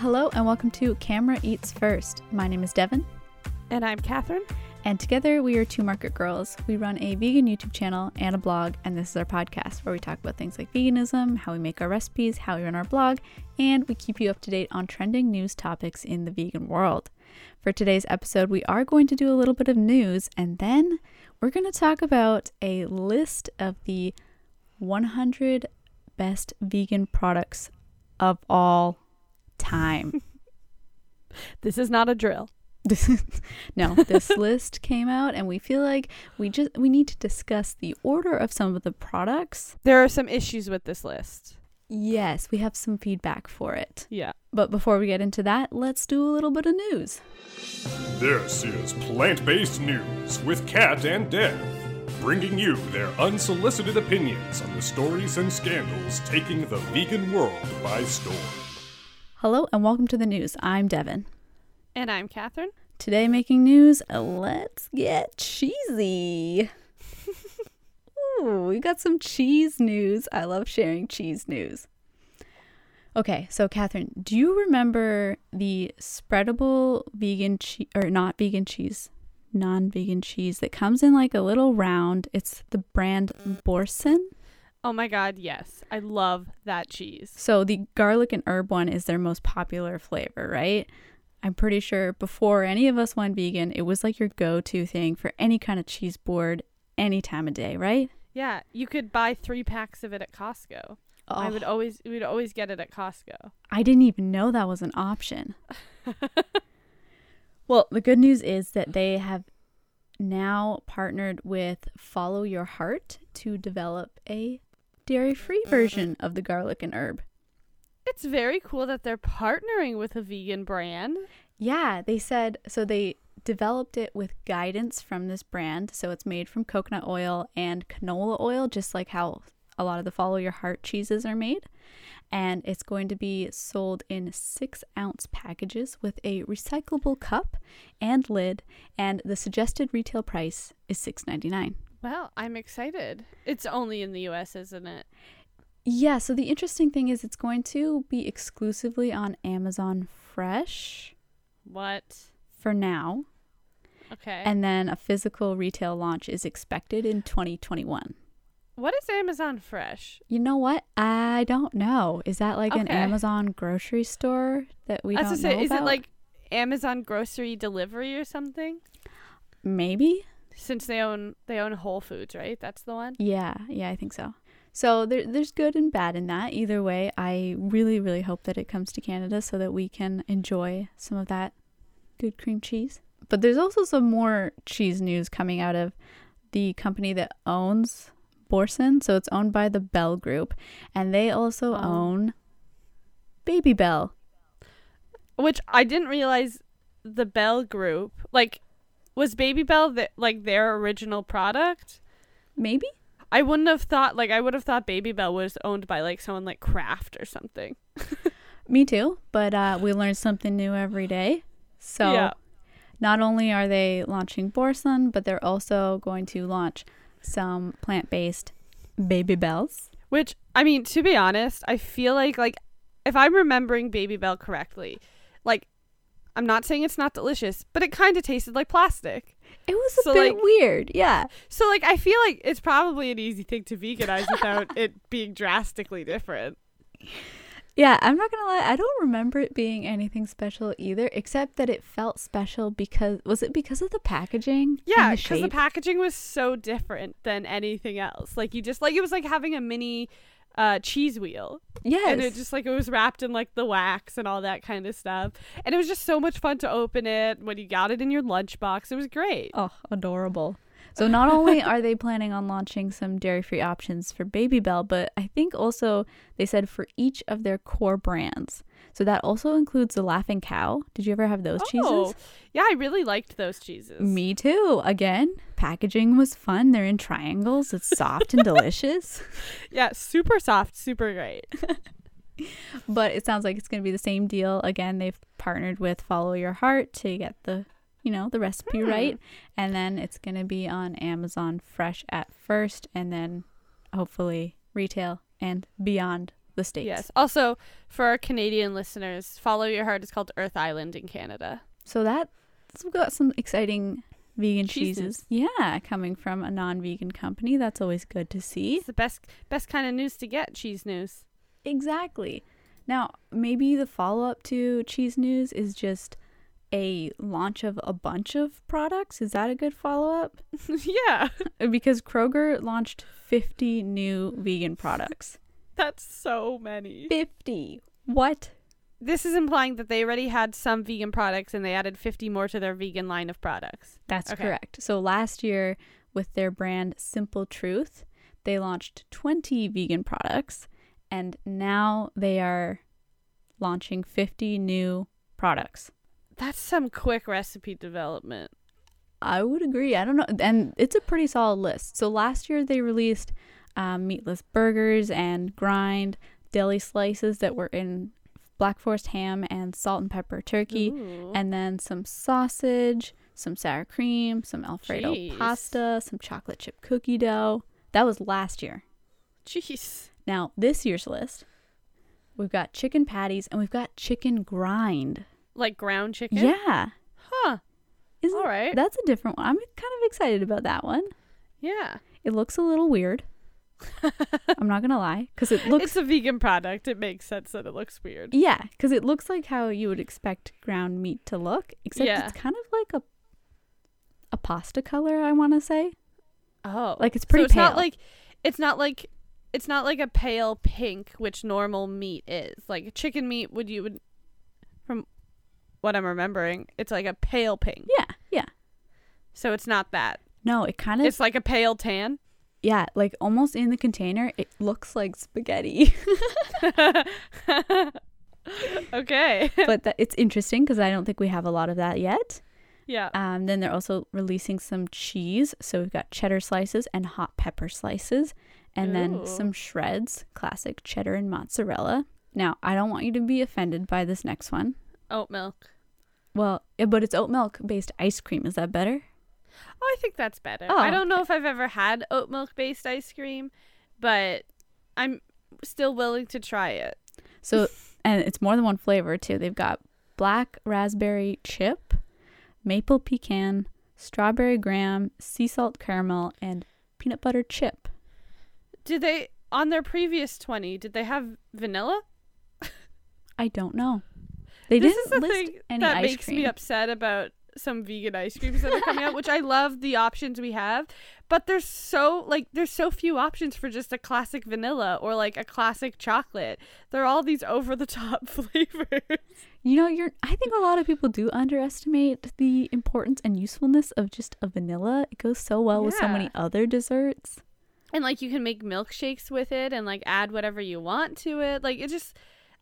Hello and welcome to Camera Eats First. My name is Devin, And I'm Catherine. and together we are two market girls. We run a vegan YouTube channel and a blog, and this is our podcast where we talk about things like veganism, how we make our recipes, how we run our blog, and we keep you up to date on trending news topics in the vegan world. For today's episode, we are going to do a little bit of news, and then we're going to talk about a list of the 100 best vegan products of all time. This is not a drill. no, this list came out and we feel like we just we need to discuss the order of some of the products. There are some issues with this list. Yes, we have some feedback for it. Yeah. But before we get into that, let's do a little bit of news. This is Plant Based News with Cat and Dev, bringing you their unsolicited opinions on the stories and scandals taking the vegan world by storm. Hello and welcome to the news. I'm Devin. And I'm Catherine. Today making news, let's get cheesy. Ooh, we got some cheese news. I love sharing cheese news. Okay, so Catherine, do you remember the spreadable vegan cheese or not vegan cheese, non-vegan cheese that comes in like a little round? It's the brand Boursin. Oh my god, yes. I love that cheese. So the garlic and herb one is their most popular flavor, right? I'm pretty sure before any of us went vegan, it was like your go-to thing for any kind of cheese board any time of day, right? Yeah, you could buy three packs of it at Costco. I would Oh, always we would always get it at Costco. I didn't even know that was an option. well, the good news is that they have now partnered with Follow Your Heart to develop a dairy-free version of the garlic and herb. It's very cool that they're partnering with a vegan brand. Yeah, they said so they developed it with guidance from this brand. So it's made from coconut oil and canola oil, just like how a lot of the Follow Your Heart cheeses are made. And it's going to be sold in six ounce packages with a recyclable cup and lid. And the suggested retail price is $6.99. Well, I'm excited. It's only in the US, isn't it? Yeah, so the interesting thing is it's going to be exclusively on Amazon Fresh What? for now. Okay. And then a physical retail launch is expected in 2021. what is Amazon Fresh? You know what? I don't know. Is that like an Amazon grocery store that we I don't know say, is about? it like Amazon grocery delivery or something? maybe? Since they own they own Whole Foods, right? That's the one. Yeah, yeah, I think so. So there, there's good and bad in that. Either way, I really, really hope that it comes to Canada so that we can enjoy some of that good cream cheese. But there's also some more cheese news coming out of the company that owns Boursin. So it's owned by the Bel Group, and they also Oh. own Babybel. Which I didn't realize the Bel Group like was Babybel the, like their original product. Maybe? I wouldn't have thought like I would have thought Babybel was owned by like someone like Kraft or something. Me too, but uh, we learn something new every day. So yeah. not only are they launching Boursin, but they're also going to launch some plant-based Babybels. Which I mean, to be honest, I feel like like if I'm remembering Babybel correctly, like I'm not saying it's not delicious, but it kind of tasted like plastic. It was a So, bit like- weird, yeah. So like I feel like it's probably an easy thing to veganize without it being drastically different. Yeah, I'm not gonna lie, I don't remember it being anything special either, except that it felt special because was it because of the packaging? Yeah, because the shape? packaging was so different than anything else. Like you just like it was like having a mini uh cheese wheel. yes. And it just like it was wrapped in like the wax and all that kind of stuff. And it was just so much fun to open it when you got it in your lunchbox. It was great. Oh, adorable. So not only are they planning on launching some dairy-free options for Babybel, but I think also they said for each of their core brands. So that also includes the Laughing Cow. Did you ever have those Oh, cheeses? yeah, I really liked those cheeses. Me too. Again, packaging was fun. They're in triangles. It's soft and delicious. Yeah, super soft, super great. But it sounds like it's going to be the same deal. Again, they've partnered with Follow Your Heart to get the, you know, the recipe Hmm. right. And then it's going to be on Amazon Fresh at first and then hopefully retail and beyond the states. Yes. Also, for our Canadian listeners, Follow Your Heart is called Earth Island in Canada. So that's we've got some exciting vegan Cheeses. cheeses. Yeah, coming from a non-vegan company. That's always good to see. It's the best best kind of news to get, cheese news. Exactly. Now, maybe the follow-up to cheese news is just a launch of a bunch of products. Is that a good follow-up? yeah. Because Kroger launched 50 new vegan products. That's so many. 50. What? This is implying that they already had some vegan products and they added 50 more to their vegan line of products. That's Okay. correct. So last year, with their brand Simple Truth, they launched 20 vegan products, and now they are launching 50 new products. That's some quick recipe development. I would agree. I don't know. And it's a pretty solid list. So last year, they released um, meatless burgers and grind deli slices that were in Black Forest ham and salt and pepper turkey. Ooh. and then some sausage, some sour cream, some Alfredo Jeez. pasta, some chocolate chip cookie dough. That was last year. Jeez. Now, this year's list, we've got chicken patties and we've got chicken grind. Like ground chicken? Yeah. Huh. Isn't All right. That's a different one. I'm kind of excited about that one. Yeah. It looks a little weird. I'm not to lie cuz it looks it's a vegan product. It makes sense that it looks weird. Yeah, cuz it looks like how you would expect ground meat to look, except Yeah. it's kind of like a a pasta color, I want to say. Oh. Like, it's pretty so it's not like it's not like it's not like a pale pink which normal meat is. Like chicken meat would you would from what I'm remembering, it's like a pale pink. Yeah, yeah. So it's not that. No, it kind of It's like a pale tan. Yeah, like almost in the container, it looks like spaghetti. okay. but that, it's interesting because I don't think we have a lot of that yet. yeah. Um, then they're also releasing some cheese, so we've got cheddar slices and hot pepper slices, and then some shreds, classic cheddar and mozzarella. Now, I don't want you to be offended by this next one. Oat milk. Well, but it's oat milk based ice cream. Is that better? Oh, I think that's better. Oh, I don't know if I've ever had oat milk based ice cream, but I'm still willing to try it. So, and it's more than one flavor too. They've got black raspberry chip, maple pecan, strawberry graham, sea salt caramel, and peanut butter chip. Did they on their previous 20, did they have vanilla? I don't know. They this didn't is the list thing any that ice makes cream. me upset about some vegan ice creams that are coming out, which I love the options we have, but there's so like there's so few options for just a classic vanilla or like a classic chocolate. They're all these over the top flavors. You know, you're. I think a lot of people do underestimate the importance and usefulness of just a vanilla. It goes so well with so many other desserts. and like you can make milkshakes with it and like add whatever you want to it. Like it just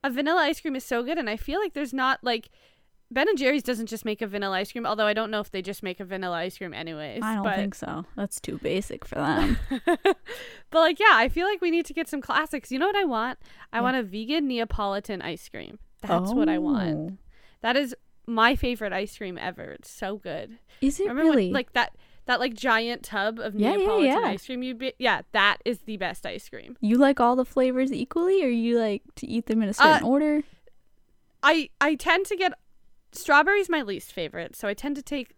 a vanilla ice cream is so good and I feel like there's not like Ben and Jerry's doesn't just make a vanilla ice cream, although I don't know if they just make a vanilla ice cream anyways. I don't but, think so. That's too basic for them. but like yeah, I feel like we need to get some classics. You know what I want? I Yeah. want a vegan Neapolitan ice cream. That's what I want. Oh. That is my favorite ice cream ever. It's so good. Is it Remember really? when, like that that like giant tub of Yeah, yeah, Neapolitan yeah. ice cream you be- yeah, that is the best ice cream. you like all the flavors equally, or you like to eat them in a certain Uh, order? I I tend to get strawberries my least favorite, so I tend to take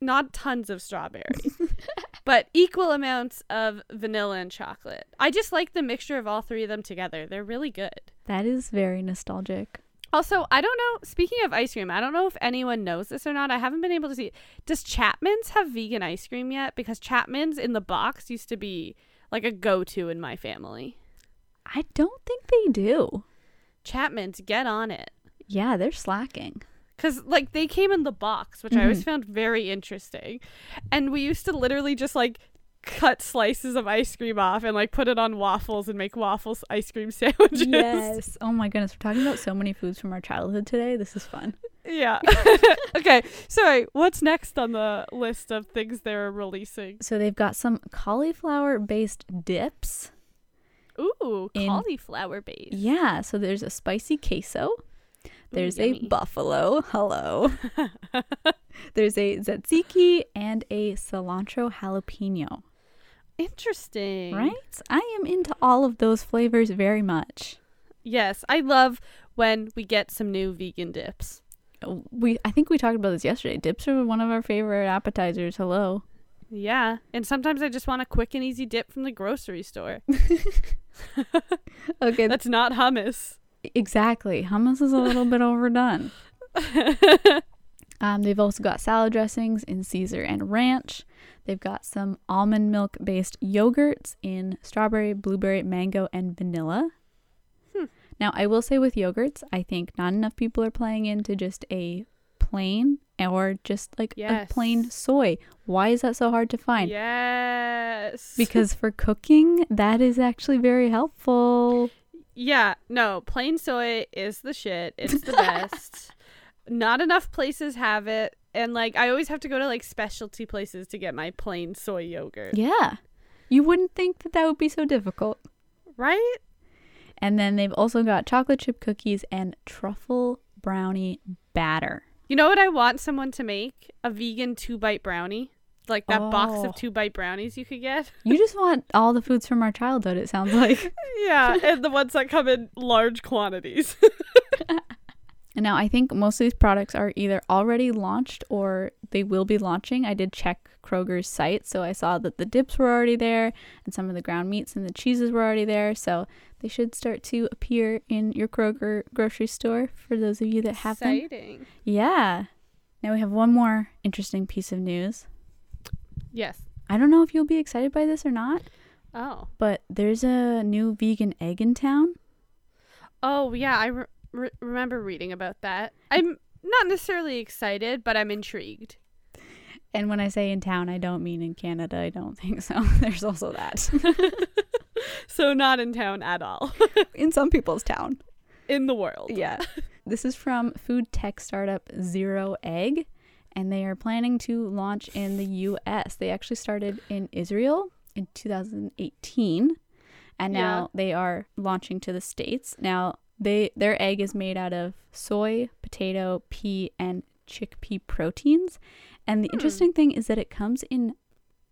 not tons of strawberries, but equal amounts of vanilla and chocolate. I just like the mixture of all three of them together. They're really good. That is very nostalgic. Also, I don't know. Speaking of ice cream, I don't know if anyone knows this or not. I haven't been able to see. It. Does Chapman's have vegan ice cream yet? Because Chapman's in the box used to be like a go-to in my family. I don't think they do. Chapman's, get on it. Yeah, they're slacking. Cause like they came in the box, which I always Mhm. found very interesting, and we used to literally just like cut slices of ice cream off and like put it on waffles and make waffles ice cream sandwiches. Yes. Oh my goodness, we're talking about so many foods from our childhood today. This is fun. Yeah. okay. Sorry. What's next on the list of things they're releasing? So they've got some cauliflower based dips. Ooh, cauliflower base. Yeah, so there's a spicy queso. There's a buffalo. Hello. there's a tzatziki and a cilantro jalapeno. Interesting. right? I am into all of those flavors very much. Yes, I love when we get some new vegan dips. Oh, we I think we talked about this yesterday. Dips are one of our favorite appetizers. Hello. Yeah, and sometimes I just want a quick and easy dip from the grocery store. Okay, That's not hummus. Exactly. Hummus is a little bit overdone. Um, they've also got salad dressings in Caesar and ranch. They've got some almond milk based yogurts in strawberry, blueberry, mango, and vanilla. Hmm. Now, I will say with yogurts, I think not enough people are playing into just a plain or just like Yes. a plain soy. Why is that so hard to find? Yes. Because for cooking, that is actually very helpful. Yeah, no, plain soy is the shit. It's the best. Not enough places have it, and like I always have to go to like specialty places to get my plain soy yogurt. Yeah. You wouldn't think that that would be so difficult. Right? And then they've also got chocolate chip cookies and truffle brownie batter. You know what I want someone to make? A vegan two bite brownie. Like that box Oh. of two bite brownies you could get. You just want all the foods from our childhood, it sounds like. yeah, and the ones that come in large quantities. and now I think most of these products are either already launched or they will be launching. I did check Kroger's site, so I saw that the dips were already there and some of the ground meats and the cheeses were already there. So they should start to appear in your Kroger grocery store for those of you that have them. Exciting. Yeah. Now we have one more interesting piece of news. Yes. I don't know if you'll be excited by this or not, Oh. but there's a new vegan egg in town. Oh yeah, I re- re- remember reading about that. I'm not necessarily excited, but I'm intrigued. And when I say in town, I don't mean in Canada. I don't think so. There's also that. So not in town at all. in some people's town. in the world. Yeah. this is from food tech startup Zero Egg, and they are planning to launch in the US. They actually started in Israel in 2018, and now Yeah. they are launching to the States. Now, they their egg is made out of soy, potato, pea, and chickpea proteins. And the Hmm. interesting thing is that it comes in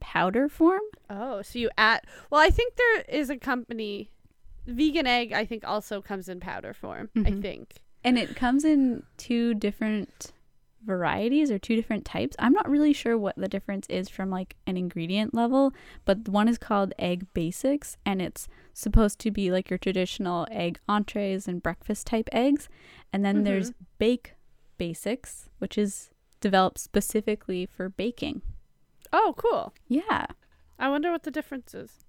powder form. Oh, so you add Well, I think there is a company Vegan egg I think also comes in powder form, I Mhm. think. And it comes in two different varieties or two different types. I'm not really sure what the difference is from like an ingredient level, but one is called egg basics and it's supposed to be like your traditional egg entrees and breakfast type eggs. And then there's mm-hmm. bake basics, which is developed specifically for baking. Oh, cool. Yeah. I wonder what the difference is.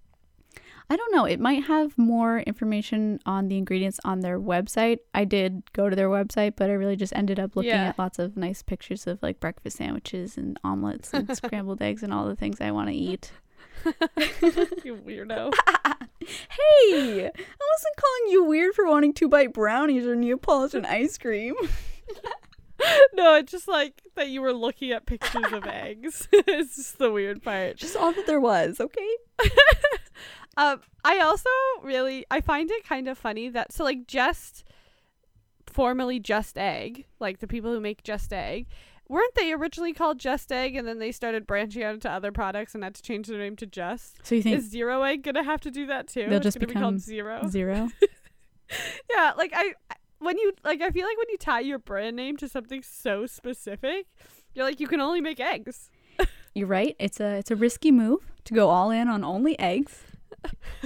I don't know. It might have more information on the ingredients on their website. I did go to their website, but I really just ended up looking Yeah. at lots of nice pictures of like breakfast sandwiches and omelets and scrambled eggs and all the things I want to eat. you weirdo. Hey, I wasn't calling you weird for wanting to bite brownies or Neapolitan ice cream. no, it's just like that you were looking at pictures of eggs. it's just the weird part. Just all that there was, okay? Um, I also really I find it kind of funny that so like just formerly Just Egg, like the people who make Just Egg, weren't they originally called Just Egg and then they started branching out into other products and had to change their name to Just? So you think Is Zero Egg gonna have to do that too? They'll It's just gonna be become called Zero. zero? Yeah, like I when you like I feel like when you tie your brand name to something so specific, you're like you can only make eggs. You're right. It's a it's a risky move to go all in on only eggs.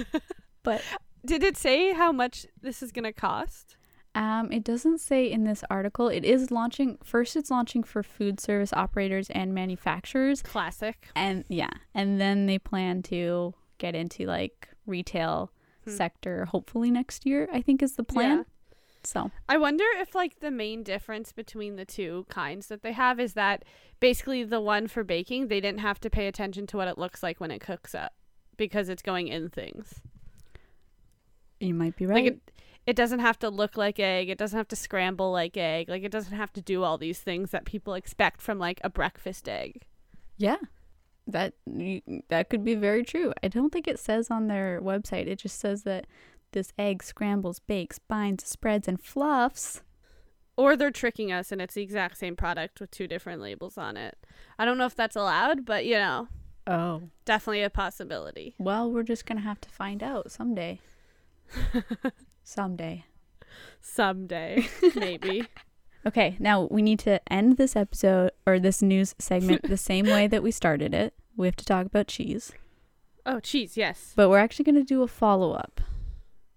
But Did it say how much this is gonna cost? Um, it doesn't say in this article. It is launching first. It's launching for food service operators and manufacturers, Classic. and yeah, and then they plan to get into like retail Hmm. sector. Hopefully next year. I think is the plan. So I wonder if like the main difference between the two kinds that they have is that basically the one for baking, they didn't have to pay attention to what it looks like when it cooks up because it's going in things. you might be right. Like it it doesn't have to look like egg, it doesn't have to scramble like egg, like it doesn't have to do all these things that people expect from like a breakfast egg. yeah, that that could be very true. I don't think it says on their website. It just says that this egg scrambles, bakes, binds, spreads, and fluffs. Or they're tricking us and it's the exact same product with two different labels on it. I don't know if that's allowed, but you know, Oh. Definitely a possibility. Well, we're just going to have to find out someday. someday. Someday, maybe. Okay, now we need to end this episode or this news segment the same way that we started it. We have to talk about cheese, Oh, cheese, yes. but we're actually going to do a follow up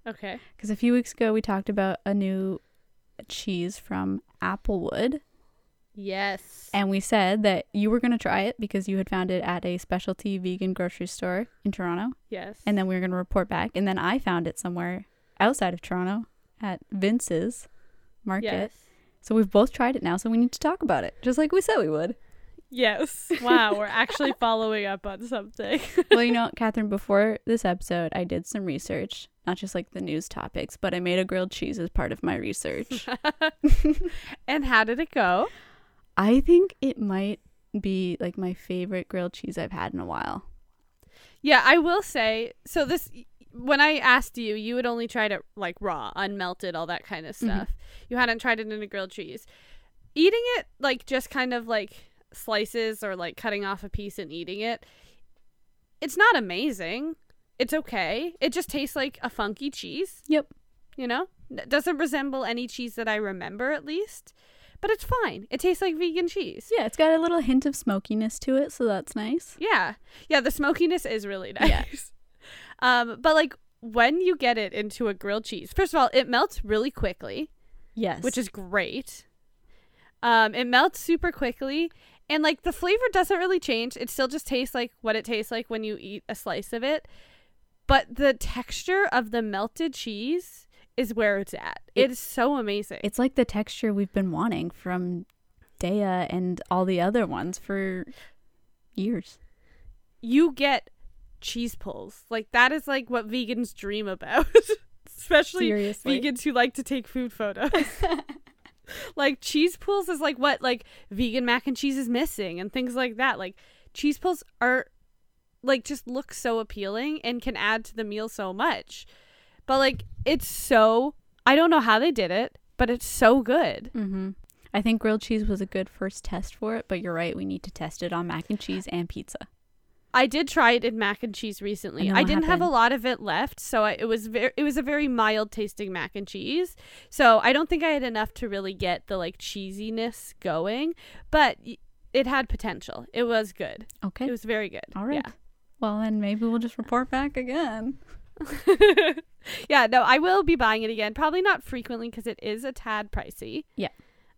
Okay. because a few weeks ago we talked about a new cheese from Applewood, Yes. and we said that you were going to try it because you had found it at a specialty vegan grocery store in Toronto, yes. and then we were going to report back, and then I found it somewhere outside of Toronto at Vince's Market. yes. So we've both tried it now, so we need to talk about it, just like we said we would. Yes. Wow, we're actually following up on something. well, you know, Catherine, before this episode, I did some research, not just like the news topics, but I made a grilled cheese as part of my research. and how did it go? I think it might be like my favorite grilled cheese I've had in a while. Yeah, I will say. So this, when I asked you, you had only tried it like raw, unmelted, all that kind of Mhm. stuff. You hadn't tried it in a grilled cheese. Eating it like just kind of like slices or like cutting off a piece and eating it, it's not amazing. It's okay. It just tastes like a funky cheese. Yep. You know, it doesn't resemble any cheese that I remember at least, but it's fine. It tastes like vegan cheese. Yeah, it's got a little hint of smokiness to it, so that's nice. Yeah. Yeah, the smokiness is really nice. Yeah. Um, but like when you get it into a grilled cheese, first of all, it melts really quickly, Yes. which is great. Um, it melts super quickly and like the flavor doesn't really change. It still just tastes like what it tastes like when you eat a slice of it. But the texture of the melted cheese is where it's at. It- It is so amazing. it's like the texture we've been wanting from Daiya and all the other ones for years. you get cheese pulls. Like that is like what vegans dream about. Especially Seriously. vegans who like to take food photos. like cheese pulls is like what like vegan mac and cheese is missing and things like that. Like cheese pulls are like just looks so appealing and can add to the meal so much. But like it's so I don't know how they did it, but it's so good. Mm-hmm. I think grilled cheese was a good first test for it, but you're right. We need to test it on mac and cheese and pizza. I did try it in mac and cheese recently. And I didn't have a lot of it left, so I, it was very it was a very mild tasting mac and cheese. So I don't think I had enough to really get the like cheesiness going, but it had potential. It was good. Okay. It was very good. All right. Well, then maybe we'll just report back again. Yeah. no, I will be buying it again. Probably not frequently because it is a tad pricey. Yeah.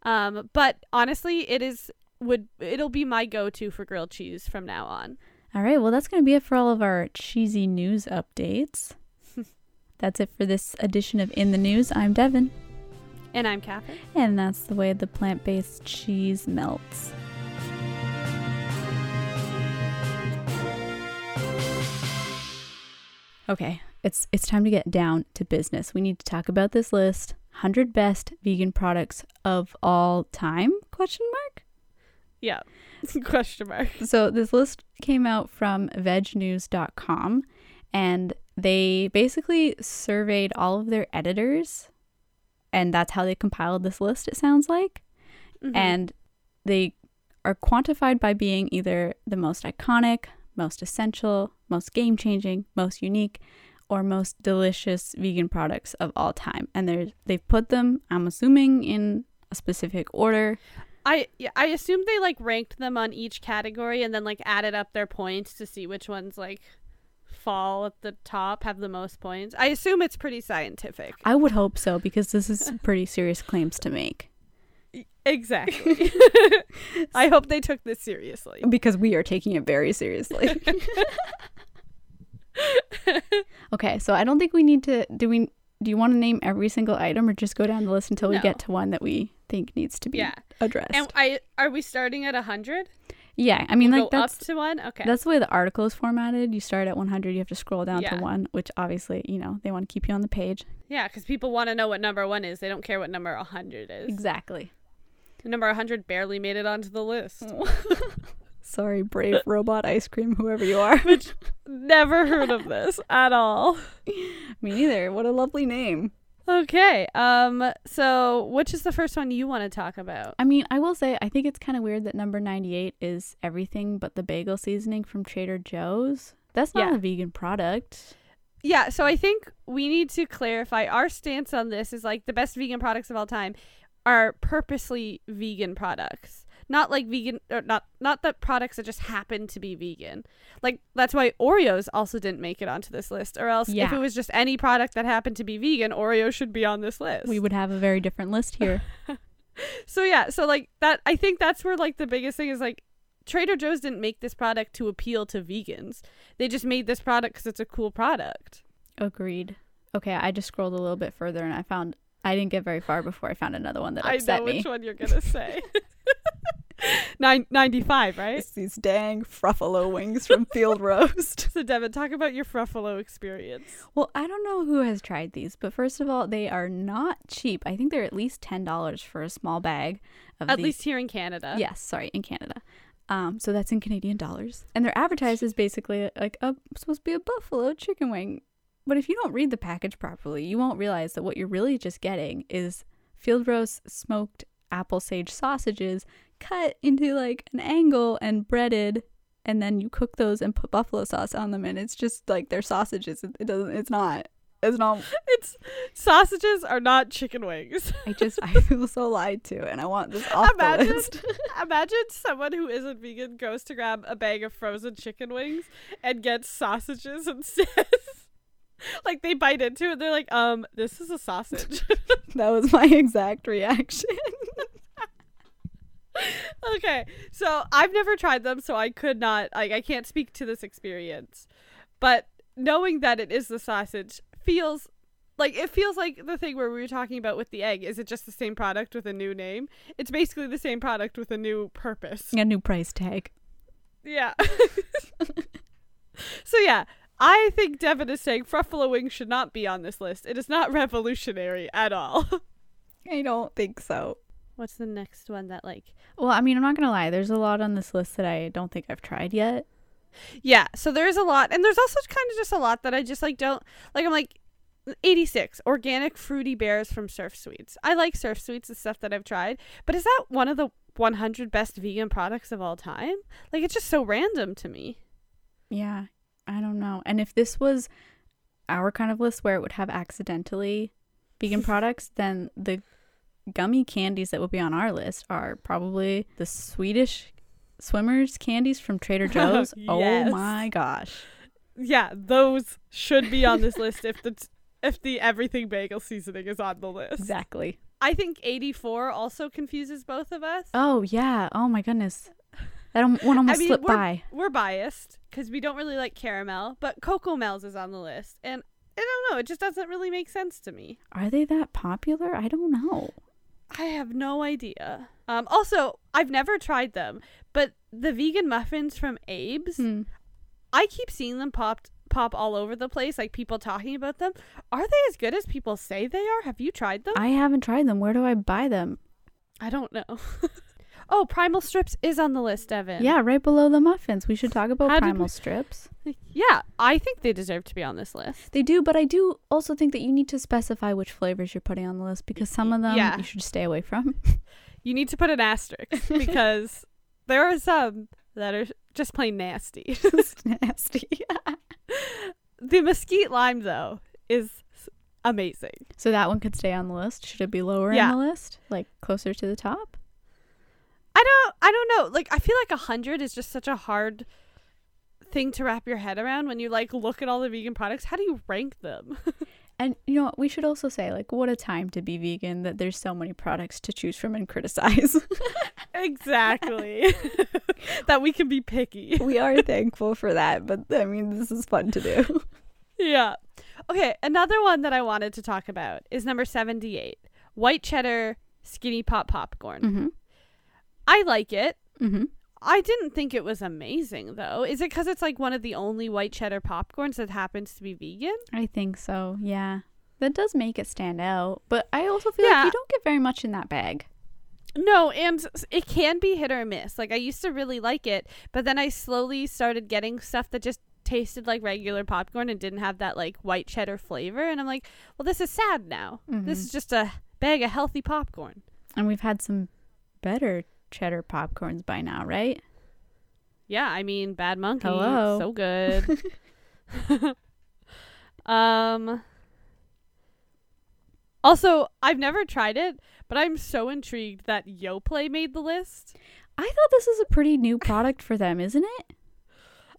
Um, but honestly, it is would it'll be my go-to for grilled cheese from now on. All right. Well, that's going to be it for all of our cheesy news updates. that's it for this edition of In the News. I'm Devin, And I'm Catherine. and that's the way the plant based cheese melts. Okay, it's it's time to get down to business. We need to talk about this list: 100 best vegan products of all time? Question mark. Yeah. Question mark. So this list came out from vegnews.com and they basically surveyed all of their editors and that's how they compiled this list it sounds like Mhm. and they are quantified by being either the most iconic, most essential, most game-changing, most unique or most delicious vegan products of all time. And they they've put them I'm assuming in a specific order. I yeah, I assumed they like ranked them on each category and then like added up their points to see which ones like fall at the top, have the most points. I assume it's pretty scientific. I would hope so because this is pretty serious claims to make. Exactly. I hope they took this seriously. Because we are taking it very seriously. okay, so I don't think we need to do we do you want to name every single item or just go down the list until we get to one that we think needs to be Yeah. addressed? And I are we starting at 100? yeah, I mean We'll like go that's up to 1. Okay. that's the way the article is formatted. You start at 100, you have to scroll down Yeah. to 1, which obviously, you know, they want to keep you on the page. yeah, cuz people want to know what number 1 is. They don't care what number 100 is. Exactly. Number 100 barely made it onto the list. Sorry, brave robot ice cream whoever you are. Never heard of this at all. Me neither. What a lovely name. Okay. Um. So, which is the first one you want to talk about? I mean, I will say, I think it's kind of weird that number 98 is everything but the bagel seasoning from Trader Joe's. That's not Yeah. a vegan product. Yeah. So I think we need to clarify our stance on this. Is like the best vegan products of all time are purposely vegan products, not like vegan or not not the products that just happen to be vegan. Like that's why Oreos also didn't make it onto this list, or else if it was just any product that happened to be vegan, Oreo should be on this list. We would have a very different list here. So yeah, so like that I think that's where like the biggest thing is like Trader Joe's didn't make this product to appeal to vegans. They just made this product cuz it's a cool product. Agreed. Okay, I just scrolled a little bit further and I found I didn't get very far before I found another one that upset I know me. which one you're going to say. Nine, 95, right? It's these dang fruffalo wings from Field Roast. So Devin, talk about your Fruffalo experience. Well, I don't know who has tried these, but first of all, they are not cheap. I think they're at least ten dollars for a small bag of At these. least here in Canada. yes, sorry, in Canada. Um, so that's in Canadian dollars, and they're advertised as basically like a supposed to be a buffalo chicken wing. But if you don't read the package properly, you won't realize that what you're really just getting is field roast smoked apple sage sausages cut into like an angle and breaded and then you cook those and put buffalo sauce on them and it's just like they're sausages it, doesn't it's not it's not It's sausages are not chicken wings. i just i feel so lied to and i want this off Imagine- the list Imagine someone who isn't vegan goes to grab a bag of frozen chicken wings and gets sausages instead. like they bite into it, they're like, um, this is a sausage. that was my exact reaction okay, so I've never tried them, so I could not, like, I can't speak to this experience. But knowing that it is the sausage feels like it feels like the thing where we were talking about with the egg. Is it just the same product with a new name? It's basically the same product with a new purpose. a new price tag Yeah. so yeah, I think Devin is saying Fruffalo wings should not be on this list. It is not revolutionary at all. i don't think so What's the next one that like well i mean i'm not gonna lie there's a lot on this list that i don't think i've tried yet Yeah, so there is a lot and there's also kind of just a lot that I just like don't like I'm like 86 organic fruity bears from Surf Sweets. I like Surf Sweets, and stuff that I've tried, but is that one of the 100 best vegan products of all time? Like it's just so random to me. Yeah, I don't know. And if this was our kind of list where it would have accidentally vegan products, then the gummy candies that would be on our list are probably the Swedish swimmers candies from Trader Joe's. Oh yes. Oh my gosh. Yeah, those should be on this list if the if the everything bagel seasoning is on the list. Exactly. I think 84 also confuses both of us. Oh yeah. Oh my goodness. That one almost mean, slipped we're- by. We're biased because we don't really like caramel, but Cocomels is on the list, and I don't know, it just doesn't really make sense to me. Are they that popular? I don't know. I have no idea. Um, also, I've never tried them, but the vegan muffins from Abe's, Hmm. I keep seeing them popped pop all over the place, like people talking about them. Are they as good as people say they are? Have you tried them? I haven't tried them. Where do I buy them? I don't know. oh, Primal Strips is on the list, Evan. Yeah, right below the muffins. We should talk about How primal we- strips. Yeah, I think they deserve to be on this list. They do, but I do also think that you need to specify which flavors you're putting on the list because some of them Yeah. you should stay away from. You need to put an asterisk because there are some that are just plain nasty. it's nasty. the mesquite lime, though, is amazing. so that one could stay on the list. Should it be lower Yeah. in the list, like closer to the top? I don't, I don't know. Like, I feel like a hundred is just such a hard thing to wrap your head around when you like look at all the vegan products. How do you rank them? And you know what? We should also say like, what a time to be vegan that there's so many products to choose from and criticize. exactly. that we can be picky. we are thankful for that, but I mean, this is fun to do. Yeah. Okay, another one that I wanted to talk about is number 78. White cheddar skinny pop popcorn. mm-hmm. I like it. Mm-hmm. I didn't think it was amazing though. Is it cuz it's like one of the only white cheddar popcorns that happens to be vegan? I think so. Yeah, that does make it stand out. But I also feel Yeah. like you don't get very much in that bag. No, and it can be hit or miss. Like I used to really like it, but then I slowly started getting stuff that just tasted like regular popcorn and didn't have that like white cheddar flavor. And I'm like, well, this is sad now. This Mhm. is just a bag of healthy popcorn. And we've had some better cheddar popcorns by now, right? Yeah, I mean, Bad Monkey, Hello. so good. um. Also, I've never tried it, but I'm so intrigued that Yoplait made the list. I thought this is a pretty new product for them, isn't it?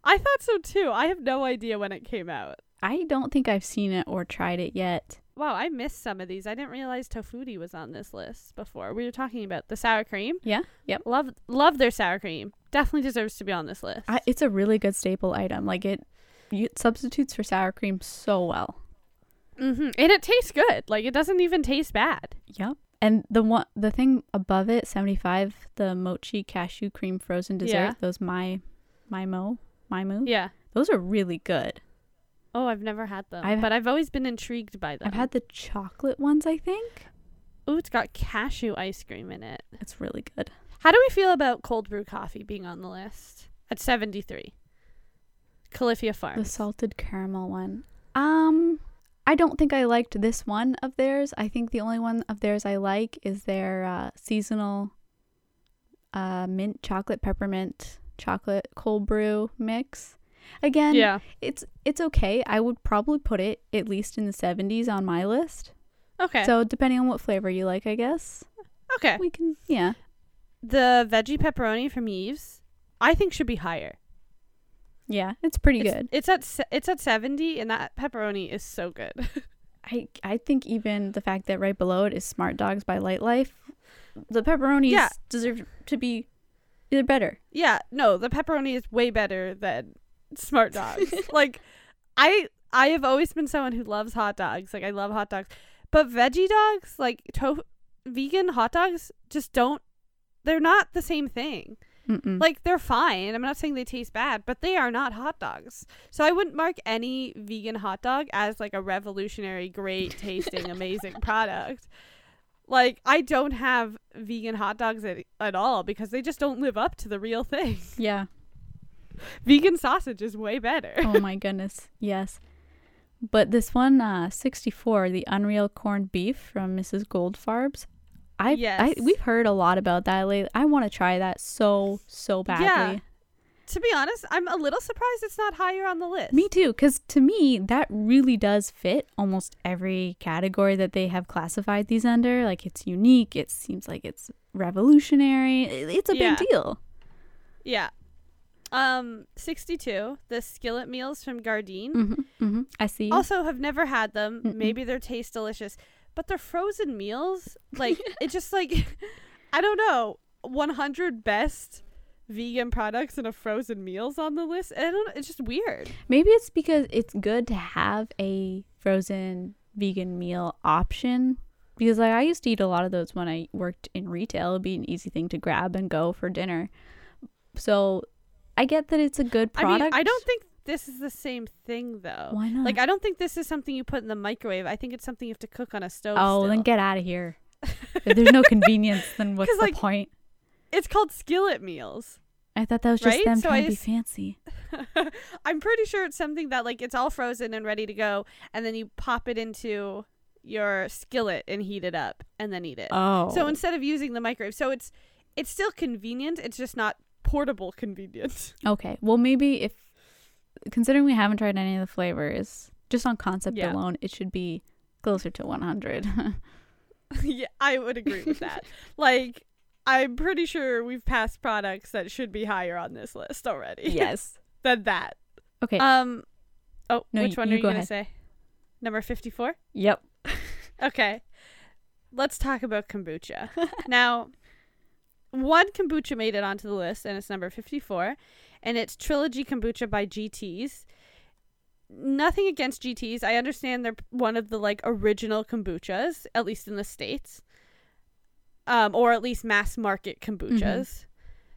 I thought so too. I have no idea when it came out. I don't think I've seen it or tried it yet. Wow, I missed some of these. I didn't realize Tofutti was on this list before. We were talking about the sour cream. Yeah. Yep. Love love their sour cream. Definitely deserves to be on this list. I, it's a really good staple item. Like it, it substitutes for sour cream so well. hmm And it tastes good. Like it doesn't even taste bad. Yep. And the one, the thing above it, seventy five, the mochi cashew cream frozen dessert. Yeah. Those my, my mo, my moo. Yeah. Those are really good. Oh, I've never had them, I've- but I've always been intrigued by them. I've had the chocolate ones. I think Oh, it's got cashew ice cream in it. it's really good. How do we feel about cold brew coffee being on the list at 73? Califia Farm. The salted caramel one. Um, I don't think I liked this one of theirs. I think the only one of theirs I like is their uh, seasonal uh, mint chocolate peppermint chocolate cold brew mix. Again, yeah. it's it's okay. I would probably put it at least in the 70s on my list. Okay. So depending on what flavor you like, I guess okay. we can. Yeah, The veggie pepperoni from Yves, I think should be higher. yeah, it's pretty It's, good. it's at it's at 70 and that pepperoni is so good. I I think even the fact that right below it is Smart Dogs by Lightlife, the pepperonis Yeah. deserve to be better. yeah, no, the pepperoni is way better than Smart Dogs. like I I have always been someone who loves hot dogs. Like I love hot dogs. But veggie dogs, like to- vegan hot dogs just don't they're not the same thing. Mm-mm. Like they're fine. I'm not saying they taste bad, but they are not hot dogs. So I wouldn't mark any vegan hot dog as like a revolutionary, great tasting, amazing product. Like I don't have vegan hot dogs at, at all because they just don't live up to the real thing. yeah. vegan sausage is way better. Oh my goodness. Yes. But this one, uh, 64, the Unreal Corned Beef from Mrs. Goldfarbs. I, I Yes. we've heard a lot about that lately. I want to try that so so badly. Yeah. To be honest, I'm a little surprised it's not higher on the list. Me too, because to me that really does fit almost every category that they have classified these under. Like it's unique. It seems like it's revolutionary. It's a Yeah. big deal. Yeah. Um, 62, the skillet meals from Gardein. hmm hmm I see. Also, have never had them. Mm-mm. Maybe their taste delicious, but they're frozen meals. Like it just like I don't know. 100 best vegan products and a frozen meals on the list. I don't. It's just weird. Maybe it's because it's good to have a frozen vegan meal option. Because like I used to eat a lot of those when I worked in retail. It'd be an easy thing to grab and go for dinner. So I get that it's a good product. I mean. I don't think this is the same thing though. Why not? Like I don't think this is something you put in the microwave. I think it's something you have to cook on a stove. oh, then get out of here. if there's no convenience, then what's the like, point? It's called skillet meals. I thought that was just right? them So trying I to be fancy. I'm pretty sure it's something that like it's all frozen and ready to go, and then you pop it into your skillet and heat it up, and then eat it. Oh, So instead of using the microwave, so it's it's still convenient. It's just not portable convenient. okay. Well, maybe if considering we haven't tried any of the flavors, just on concept Yeah. alone, it should be closer to 100. yeah, I would agree with that. like, I'm pretty sure we've passed products that should be higher on this list already. yes. than that. Okay. Um. Oh, No, which one you are you go gonna ahead. say? Number fifty-four. yep. Okay. Let's talk about kombucha. now, one kombucha made it onto the list, and it's number 54, and it's Trilogy Kombucha by GTs. Nothing against GTs. I understand they're one of the like original kombuchas, at least in the states, um, or at least mass market kombuchas.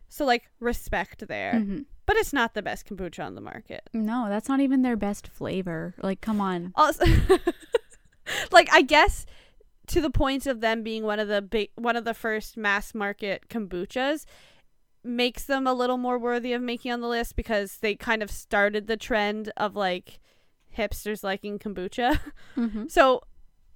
So like respect there, Mhm. but it's not the best kombucha on the market. No, that's not even their best flavor. Like, come on. also like i guess to the point of them being one of the big one of the first mass market kombuchas makes them a little more worthy of making on the list because they kind of started the trend of like hipsters liking kombucha. Mm-hmm. So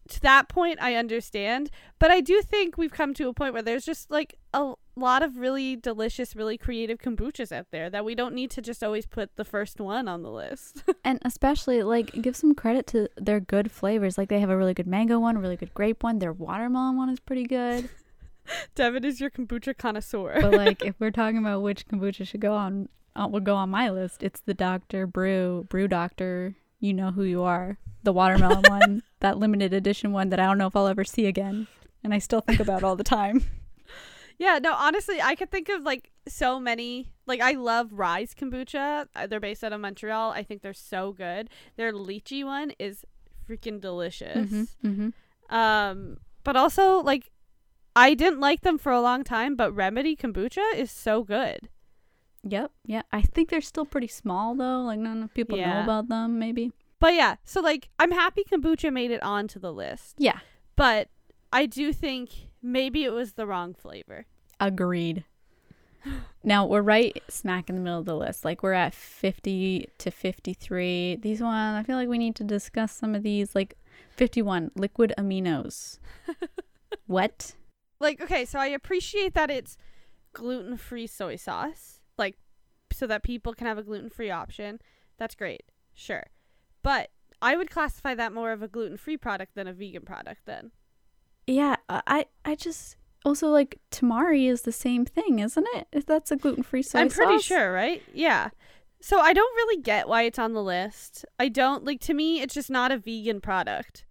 to that point I understand, but I do think we've come to a point where there's just like a lot of really delicious, really creative kombuchas out there that we don't need to just always put the first one on the list. And especially like give some credit to their good flavors. Like they have a really good mango one, really good grape one. Their watermelon one is pretty good. Devin is your kombucha connoisseur. but like if we're talking about which kombucha should go on uh, would go on my list, it's the Dr. Brew Brew Doctor. You know who you are. The watermelon one, that limited edition one that I don't know if I'll ever see again, and I still think about all the time. Yeah, no, honestly, I could think of like so many. Like, I love Rise Kombucha. Uh, They're based out of Montreal. I think they're so good. Their lychee one is freaking delicious. Mm-hmm. Um, but also, like, I didn't like them for a long time, but Remedy Kombucha is so good. Yep. Yeah. I think they're still pretty small though. Like not enough people know about them. Maybe. But yeah, so like, I'm happy kombucha made it onto the list. Yeah. But I do think maybe it was the wrong flavor. Agreed. Now we're right smack in the middle of the list. Like we're at 50 to 53. These one, I feel like we need to discuss some of these. Like 51, liquid aminos. what? like okay so i appreciate that it's gluten-free soy sauce like so that people can have a gluten-free option that's great sure but i would classify that more of a gluten-free product than a vegan product then Yeah, I I I just also like tamari is the same thing, isn't it? If that's a gluten-free soy sauce. i'm pretty sauce. sure right yeah so i don't really get why it's on the list i don't like to me it's just not a vegan product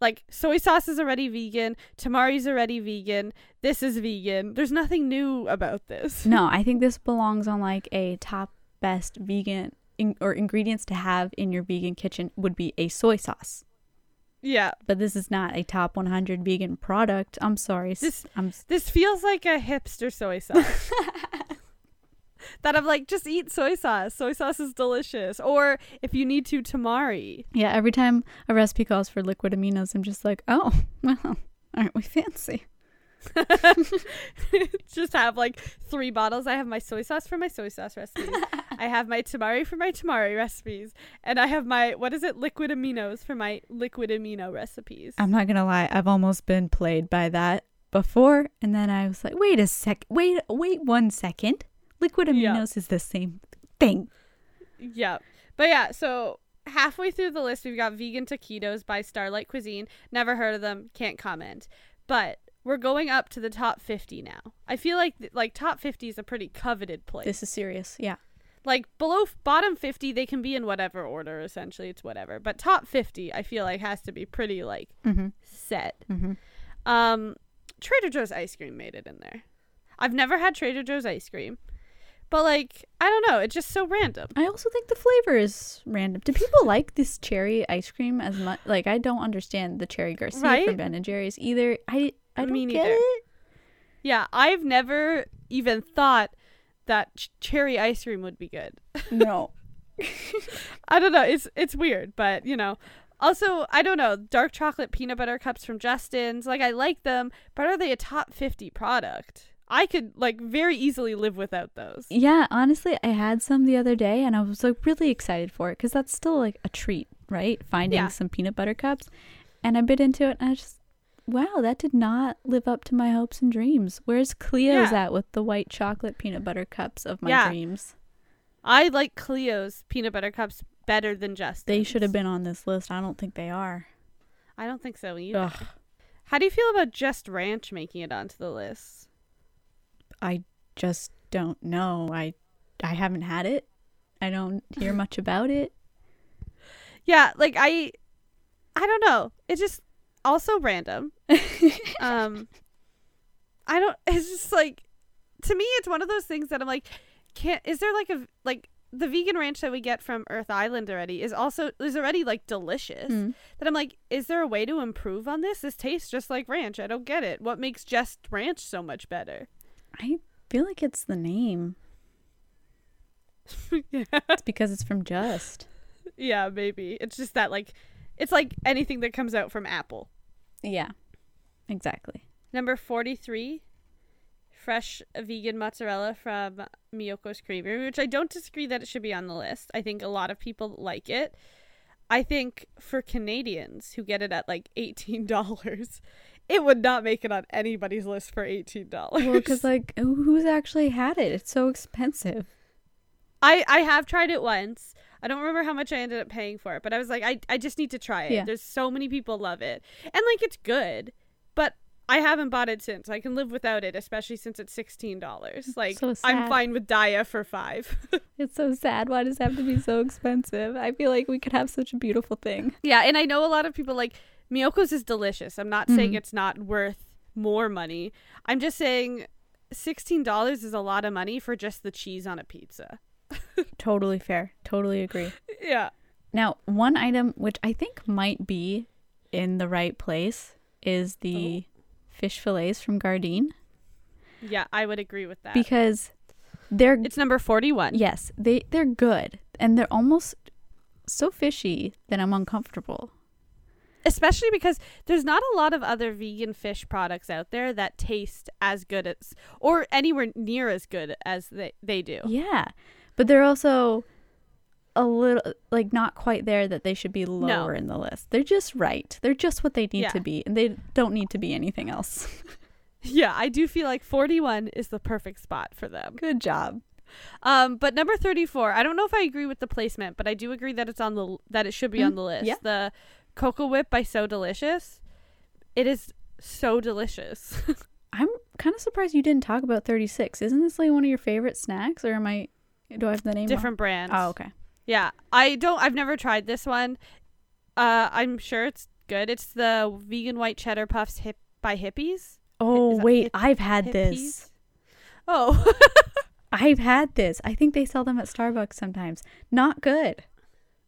like soy sauce is already vegan tamari's already vegan this is vegan there's nothing new about this No, I think this belongs on like a top best vegan in- or ingredients to have in your vegan kitchen would be a soy sauce. Yeah But this is not a top 100 vegan product. I'm sorry. This- I'm This feels like a hipster soy sauce. that I'm like, just eat soy sauce. Soy sauce is delicious. Or if you need to, tamari. yeah, every time a recipe calls for liquid aminos, I'm just like, "Oh, well, aren't we fancy?" just have like three bottles. I have my soy sauce for my soy sauce recipes. I have my tamari for my tamari recipes. And I have my, what is it, liquid aminos for my liquid amino recipes. I'm not going to lie. I've almost been played by that before, and then I was like, "Wait a sec. Wait, wait one second. Liquid Yeah. aminos is the same thing." Yeah. But yeah, so halfway through the list, we've got vegan taquitos by Starlite Cuisine. Never heard of them, can't comment. But we're going up to the top 50 now. I feel like like top 50 is a pretty coveted place. This is serious. Yeah. Like below bottom 50 they can be in whatever order essentially it's whatever. But top 50 I feel like has to be pretty like Mhm. set. Mhm. Um Trader Joe's ice cream made it in there. I've never had Trader Joe's ice cream. But like, I don't know, it's just so random. I also think the flavor is random. Do people like this cherry ice cream as much? Like, I don't understand the cherry Garcia Right? from Ben and Jerry's either. I I don't Me get neither. it. Yeah, I've never even thought that ch- cherry ice cream would be good. No. I don't know. It's it's weird, but you know. Also, I don't know. Dark chocolate peanut butter cups from Justin's. Like I like them, but are they a top 50 product? I could like very easily live without those. Yeah, honestly, I had some the other day and I was like really excited for it because that's still like a treat, right? Finding Yeah. some peanut butter cups. And I bit into it and I just, wow, that did not live up to my hopes and dreams. Where's Cleo's Yeah. at with the white chocolate peanut butter cups of my Yeah. dreams? I like Cleo's peanut butter cups better than Justin's. They should have been on this list. I don't think they are. I don't think so either. Ugh. How do you feel about Just Ranch making it onto the list? I just don't know. I I haven't had it. I don't hear much about it. Yeah, like I I don't know. It just also random. um I don't it's just like to me it's one of those things that I'm like can't is there like a like the vegan ranch that we get from Earth Island already is also is already like delicious. Mm. That I'm like is there a way to improve on this? This tastes just like ranch. I don't get it. What makes just ranch so much better? I feel like it's the name. yeah. It's because it's from Just. yeah, maybe. It's just that like it's like anything that comes out from Apple. Yeah. Exactly. Number 43, fresh vegan mozzarella from Miyoko's Creamery, which I don't disagree that it should be on the list. I think a lot of people like it. I think for Canadians who get it at like eighteen dollars, it would not make it on anybody's list for eighteen dollars. Well, because like, who's actually had it? It's so expensive. I I have tried it once. I don't remember how much I ended up paying for it, but I was like, I I just need to try it. Yeah. There's so many people love it, and like it's good, but I haven't bought it since. I can live without it, especially since it's sixteen dollars. Like so I'm fine with Daiya for five. It's so sad. Why does it have to be so expensive? I feel like we could have such a beautiful thing. yeah, and I know a lot of people like Miyoko's is delicious. I'm not saying Mhm. it's not worth more money. I'm just saying sixteen dollars is a lot of money for just the cheese on a pizza. Totally fair. Totally agree. Yeah. Now, one item which I think might be in the right place is the oh. fish fillets from Gardein Yeah, I would agree with that. because they're it's number 41. yes, they they're good and they're almost so fishy that I'm uncomfortable. especially because there's not a lot of other vegan fish products out there that taste as good as or anywhere near as good as they, they do Yeah. But they're also a little like not quite there that they should be lower in the list. They're just right. They're just what they need Yeah. to be and they don't need to be anything else. yeah i do feel like 41 is the perfect spot for them Good job. um but number 34 i don't know if i agree with the placement but i do agree that it's on the that it should be on Mhm. the list Yeah. the CocoWhip by so delicious it is so delicious I'm kind of surprised you didn't talk about 36. Isn't this like one of your favorite snacks or am I do I have the name different brands Oh, okay. Yeah, I don't. I've never tried this one. Uh, I'm sure it's good. It's the vegan white cheddar puffs hip by Hippeas. Oh, wait, hip- I've had Hippeas? this. Oh, I've had this. I think they sell them at Starbucks sometimes. Not good.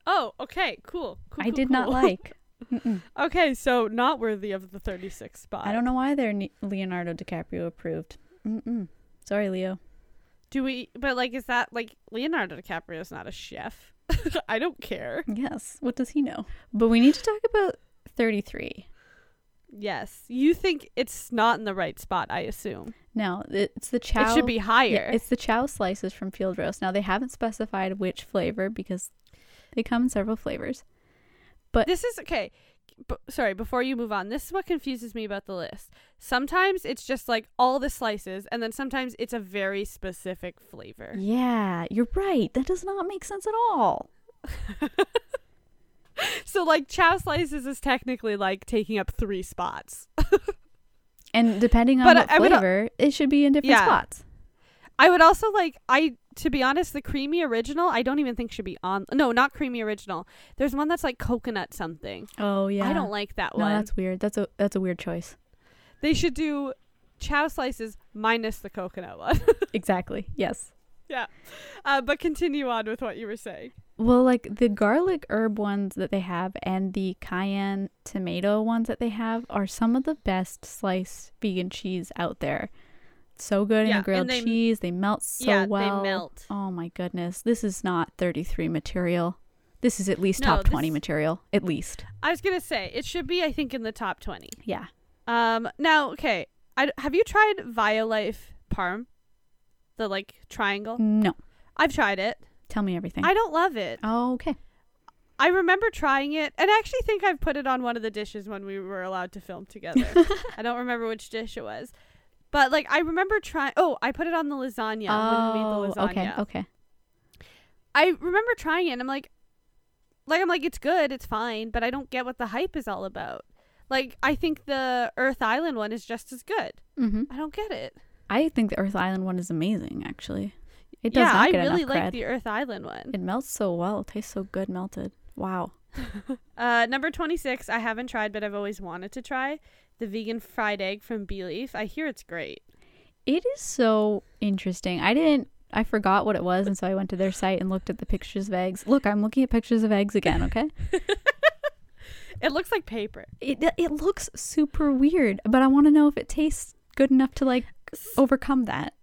oh, okay, cool. cool I cool, did not like. Mm-mm. okay, so not worthy of the 36 spot. I don't know why they're Ne- Leonardo DiCaprio approved. Mm-mm. Sorry, Leo. Do we? But like, is that like Leonardo DiCaprio is not a chef? I don't care. Yes. What does he know? But we need to talk about 33. Yes, you think it's not in the right spot? I assume No, it's the Chao. it should be higher. Yeah, it's the Chao slices from Field Roast. Now, they haven't specified which flavor because they come in several flavors. but- this is okay. B- sorry, before you move on, this is what confuses me about the list. Sometimes it's just like all the slices, and then sometimes it's a very specific flavor. Yeah, you're right. That does not make sense at all. So, like, Chao slices is technically like taking up three spots. And depending on But what I- I would- it should be in different Yeah. spots. I would also like, I to be honest, the creamy original, I don't even think should be on. No, not creamy original. There's one that's like coconut something. Oh yeah. I don't like that No, one. that's weird. That's a that's a weird choice. They should do Chao slices minus the coconut one. Exactly. Yes. yeah. Uh, but continue on with what you were saying. Well, like the garlic herb ones that they have and the cayenne tomato ones that they have are some of the best sliced vegan cheese out there. So good in Yeah, a and grilled they- cheese. They melt so yeah, well. they melt. Oh my goodness. This is not 33 material. This is at least No, top 20 this- material. At least. I was gonna say it should be, I think, in the top twenty. Yeah. Um, now, okay, I, have you tried Violife Parm? The like triangle. No. I've tried it. Tell me everything. I don't love it. oh, okay. I remember trying it, and I actually think I've put it on one of the dishes when we were allowed to film together. I don't remember which dish it was, but like I remember trying. Oh, I put it on the lasagna made the Oh, lasagna. okay. Okay. I remember trying it, and I'm like, like I'm like, it's good, it's fine, but I don't get what the hype is all about. Like I think the Earth Island one is just as good. Mm-hmm. I don't get it. I think the Earth Island one is amazing, actually. It does yeah, I really like cred. the Earth Island one. It melts so well. It tastes so good melted. Wow. Uh, number 26, I haven't tried, but I've always wanted to try the vegan fried egg from Bee Leaf. I hear it's great. It is so interesting. I didn't. I forgot what it was, and so I went to their site and looked at the pictures of eggs. Look, I'm looking at pictures of eggs again. Okay. It looks like paper. it it looks super weird, but I want to know if it tastes good enough to like overcome that.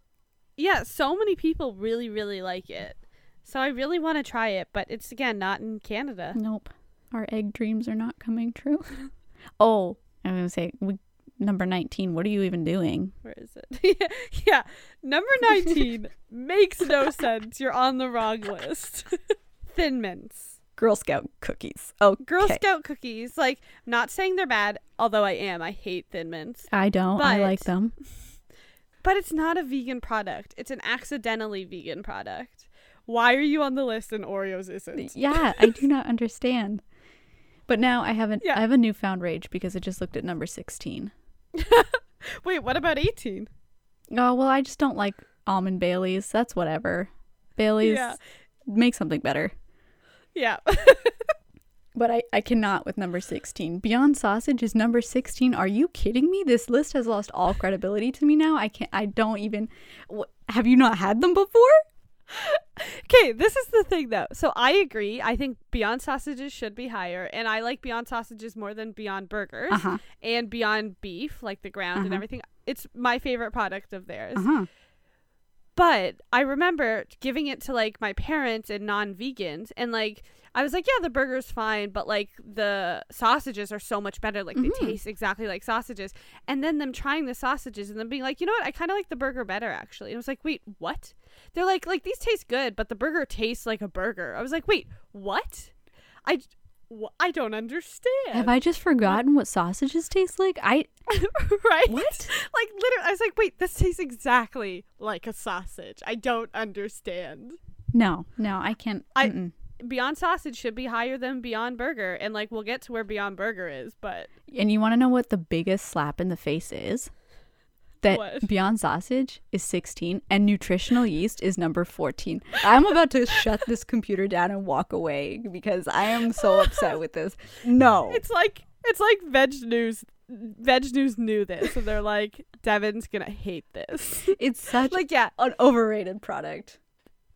Yeah, so many people really, really like it. So I really want to try it, but it's again not in Canada. Nope. Our egg dreams are not coming true. oh, I'm gonna say we number 19. What are you even doing? Where is it? yeah. Number 19 makes no sense. You're on the wrong list. Thin Mints. Girl Scout cookies. Oh, Girl Scout cookies. Like, not saying they're bad, although I am. I hate Thin Mints. I don't. I like them. But it's not a vegan product. It's an accidentally vegan product. Why are you on the list and Oreos isn't? Yeah, I do not understand. But now I haven't. Yeah. I have a newfound rage because I just looked at number 16. Wait, what about 18? Oh well, I just don't like almond Baileys. That's whatever. Baileys Yeah. make something better. Yeah. But I, I cannot with number 16. Beyond Sausage is number 16. Are you kidding me? This list has lost all credibility to me now. I can't, I don't even. Wh- have you not had them before? Okay, this is the thing though. So I agree. I think Beyond Sausages should be higher, and I like Beyond Sausages more than Beyond Burgers Uh huh. and Beyond Beef, like the ground and Uh-huh. everything. It's my favorite product of theirs. Uh huh. But I remember giving it to like my parents and non-vegans, and like I was like, yeah, the burger's fine, but like the sausages are so much better. Like they mm-hmm. taste exactly like sausages. And then them trying the sausages and then being like, you know what? I kind of like the burger better actually. And I was like, wait, what? They're like, like these taste good, but the burger tastes like a burger. I was like, wait, what? I, wh- I don't understand. Have I just forgotten what sausages taste like? I. right? What? Like literally, I was like, wait, this tastes exactly like a sausage. I don't understand. No, no, I can't. I- mm-mm. Beyond Sausage should be higher than Beyond Burger, and like we'll get to where Beyond Burger is, but And you want to know what the biggest slap in the face is? That What? Beyond Sausage is 16 and nutritional yeast is number 14. I'm about to shut this computer down and walk away because I am so upset with this. No. it's like it's like Veg News. VegNews knew this, and they're like, Devin's gonna hate this. It's such like, yeah, an overrated product.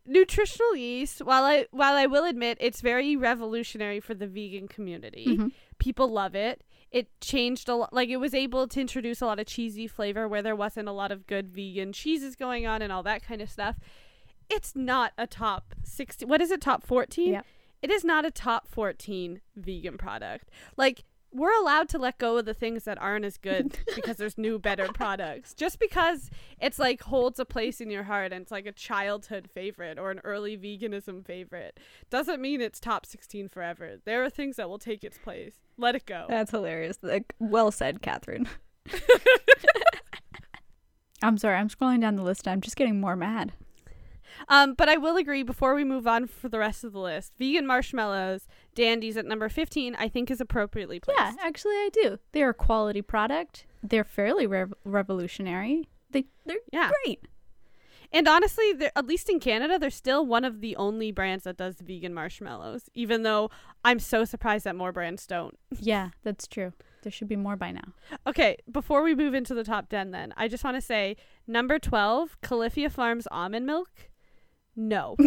nutritional yeast. While I while I will admit it's very revolutionary for the vegan community, Mhm. people love it. It changed a lot. Like it was able to introduce a lot of cheesy flavor where there wasn't a lot of good vegan cheeses going on and all that kind of stuff. It's not a top 60. What is it? Top 14? Yep. It is not a top 14 vegan product. Like we're allowed to let go of the things that aren't as good because there's new better products. Just because it's like holds a place in your heart and it's like a childhood favorite or an early veganism favorite doesn't mean it's top 16 forever. There are things that will take its place. Let it go. That's hilarious. Like, well said, Catherine. I'm sorry. I'm scrolling down the list. I'm just getting more mad. Um, but I will agree before we move on for the rest of the list. Vegan marshmallows, dandies at number 15, I think is appropriately placed. Yeah, actually, I do. They're a quality product. They're fairly rev- revolutionary. They they're Yeah. great. And honestly, at least in Canada, they're still one of the only brands that does vegan marshmallows, even though I'm so surprised that more brands don't. Yeah, that's true. There should be more by now. Okay, before we move into the top 10, then, I just want to say number 12, Califia Farms almond milk. No.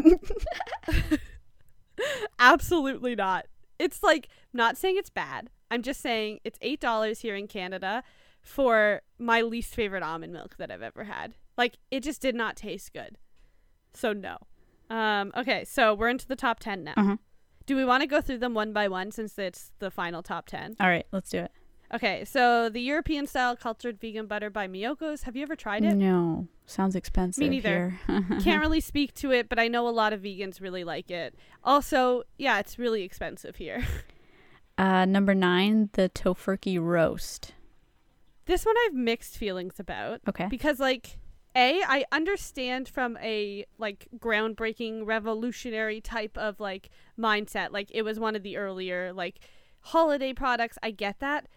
Absolutely not. It's like, not saying it's bad. I'm just saying it's $8 here in Canada for my least favorite almond milk that I've ever had. Like, it just did not taste good. So, no. Um, okay, so we're into the top 10 now. Uh-huh. Do we want to go through them one by one since it's the final top 10? All right, let's do it. Okay, so the European style cultured vegan butter by Miyoko's. Have you ever tried it? No, sounds expensive. Me neither. Can't really speak to it, but I know a lot of vegans really like it. Also, yeah, it's really expensive here. uh, number nine, the Tofurky roast. This one I have mixed feelings about Okay. because like a I understand from a like groundbreaking revolutionary type of like mindset like it was one of the earlier like holiday products I get that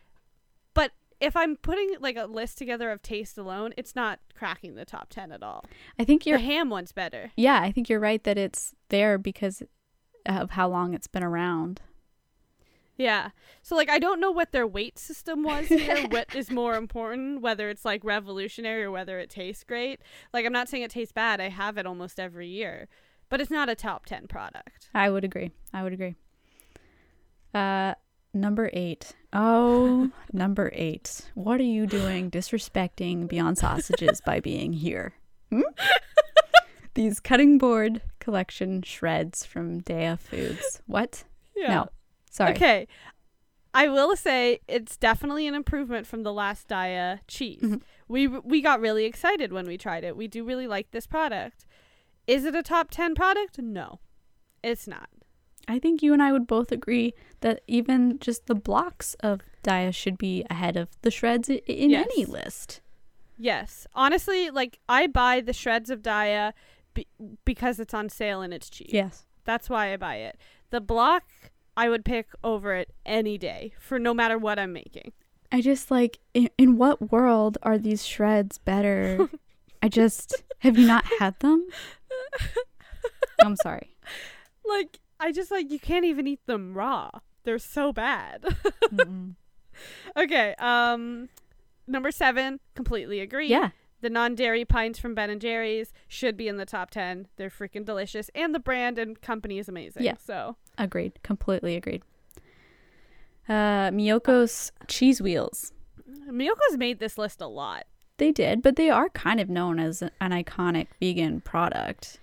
if I'm putting like a list together of taste alone it's not cracking the top 10 at all I think your ham one's better Yeah, I think you're right that it's there because of how long it's been around. Yeah. So like I don't know what their weight system was here, what is more important, whether it's like revolutionary or whether it tastes great. Like I'm not saying it tastes bad. I have it almost every year. But it's not a top 10 product. I would agree. I would agree. Uh, number eight. Oh, number eight. What are you doing disrespecting Beyond Sausages by being here? Hmm? These cutting board collection shreds from Daiya Foods. What? Yeah. No. Sorry. Okay. I will say it's definitely an improvement from the last Daiya cheese. Mhm. We we got really excited when we tried it. We do really like this product. Is it a top 10 product? No. It's not. I think you and I would both agree that even just the blocks of Daiya should be ahead of the shreds in Yes. any list. Yes. Honestly, like I buy the shreds of Daiya be- because it's on sale and it's cheap. Yes. That's why I buy it. The block I would pick over it any day for no matter what I'm making. I just like in, in what world are these shreds better? I just have you not had them? I'm sorry. Like I just like you can't even eat them raw. They're so bad. Okay, um number 7, completely agree. yeah, The non-dairy pints from Ben and Jerry's should be in the top 10. They're freaking delicious and the brand and company is amazing. Yeah. So, agreed. Completely agreed. Uh, Miyoko's cheese wheels. Miyoko's made this list a lot. They did, but they are kind of known as an iconic vegan product.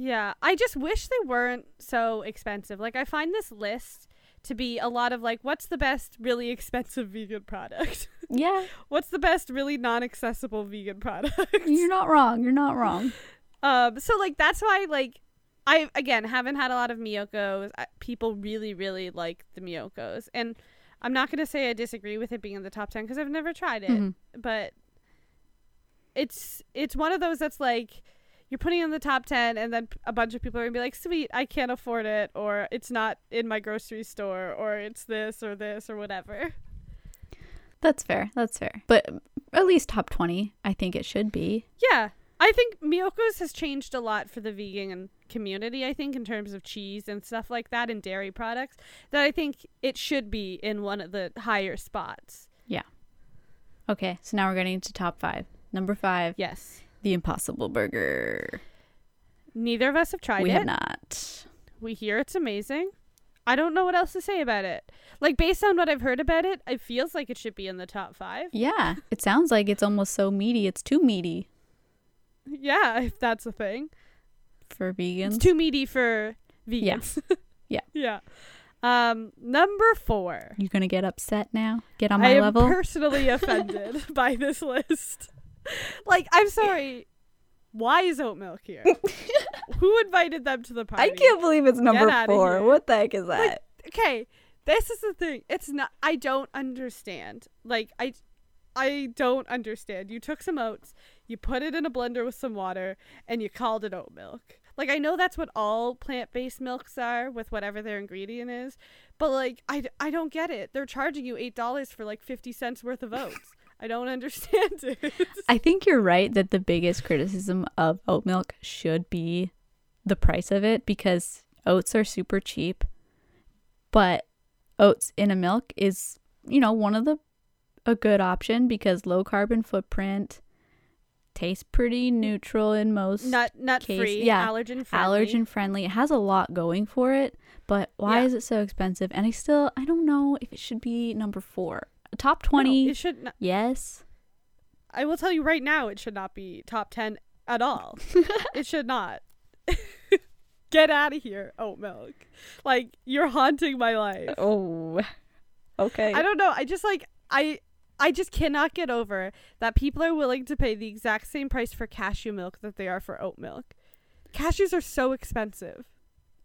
Yeah, I just wish they weren't so expensive. Like I find this list to be a lot of like what's the best really expensive vegan product? Yeah, what's the best really non-accessible vegan product? you're not wrong. You're not wrong. um so like that's why like I again haven't had a lot of Miyokos. I, people really really like the Miyokos. And I'm not going to say I disagree with it being in the top 10 because I've never tried it. Mhm. but it's it's one of those that's like you're putting in the top 10 and then a bunch of people are going to be like sweet i can't afford it or it's not in my grocery store or it's this or this or whatever That's fair. That's fair. But mm, at least top 20, I think it should be. yeah i think miyoko's has changed a lot for the vegan community i think in terms of cheese and stuff like that and dairy products that i think it should be in one of the higher spots Yeah. Okay, so now we're getting into top five. Number five, yes the Impossible Burger. neither of us have tried we it We have not. We hear it's amazing. I don't know what else to say about it. Like based on what I've heard about it, it feels like it should be in the top five. Yeah, it sounds like it's almost so meaty. It's too meaty Yeah, if that's a thing. for vegans. It's too meaty for vegans. Yeah. yeah. Um, number four. You're gonna get upset now? Get on my level? I'm personally offended by this list. Like, I'm sorry. Why is oat milk here? Who invited them to the party? I can't believe it's number four. What the heck is that? okay this is the thing it's not i don't understand like i i don't understand you took some oats you put it in a blender with some water and you called it oat milk like i know that's what all plant-based milks are with whatever their ingredient is but like I, I don't get it they're charging you eight dollars for like 50 cents worth of oats i don't understand it I think you're right that the biggest criticism of oat milk should be the price of it because oats are super cheap, but oats in a milk is, you know, one of the a good option because low carbon footprint tastes pretty neutral in most nut nut case- free yeah, allergen friendly allergen friendly. It has a lot going for it, but why Yeah. is it so expensive? And I still I don't know if it should be number 4. Top No, 20. it should not yes. I will tell you right now, it should not be top 10 at all. it should not. Get out of here, oat milk. Like, you're haunting my life. Oh. Okay. I don't know. I just like, I. I just cannot get over that people are willing to pay the exact same price for cashew milk that they are for oat milk. Cashews are so expensive.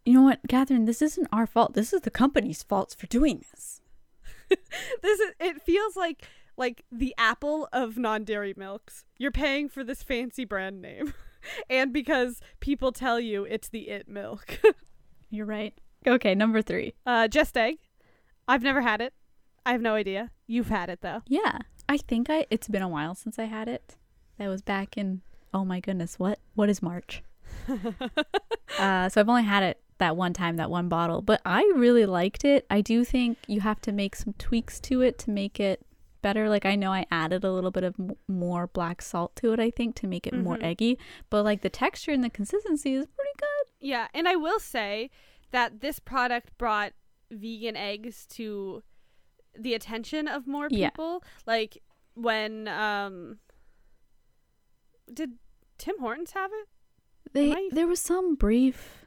You know what, Catherine? This isn't our fault. This is the company's fault for doing this. This is it feels like like the apple of non-dairy milks. You're paying for this fancy brand name. and because people tell you it's the it milk. You're right. Okay, number three. Uh, Just Egg. I've never had it. I have no idea. You've had it though. Yeah, I think I. It's been a while since I had it. That was back in. Oh my goodness, what? What is March? uh, so I've only had it that one time, that one bottle, but I really liked it. I do think you have to make some tweaks to it to make it better. Like I know I added a little bit of m- more black salt to it. I think to make it more Mhm. eggy, but like the texture and the consistency is pretty good. Yeah, and I will say that this product brought vegan eggs to the attention of more Yeah. people. Like when um did Tim Hortons have it? They I- there was some brief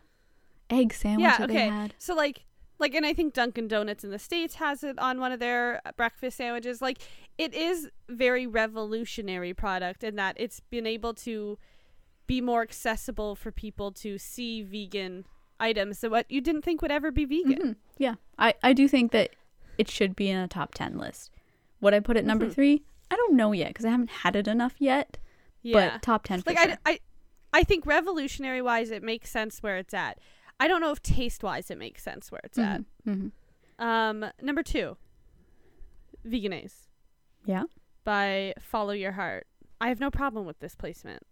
egg sandwich Yeah, okay. So like like and i think dunkin donuts in the states has it on one of their breakfast sandwiches like it is very revolutionary product in that it's been able to be more accessible for people to see vegan items so what you didn't think would ever be vegan Mhm. Yeah, I I do think that it should be in a top ten list. Would I put it number Mhm. three? I don't know yet because I haven't had it enough yet. yeah But top ten for like sure. I, I i think revolutionary wise it makes sense where it's at i don't know if taste wise it makes sense where it's Mhm. Mhm. at um number two Vegenaise Yeah. by follow your heart i have no problem with this placement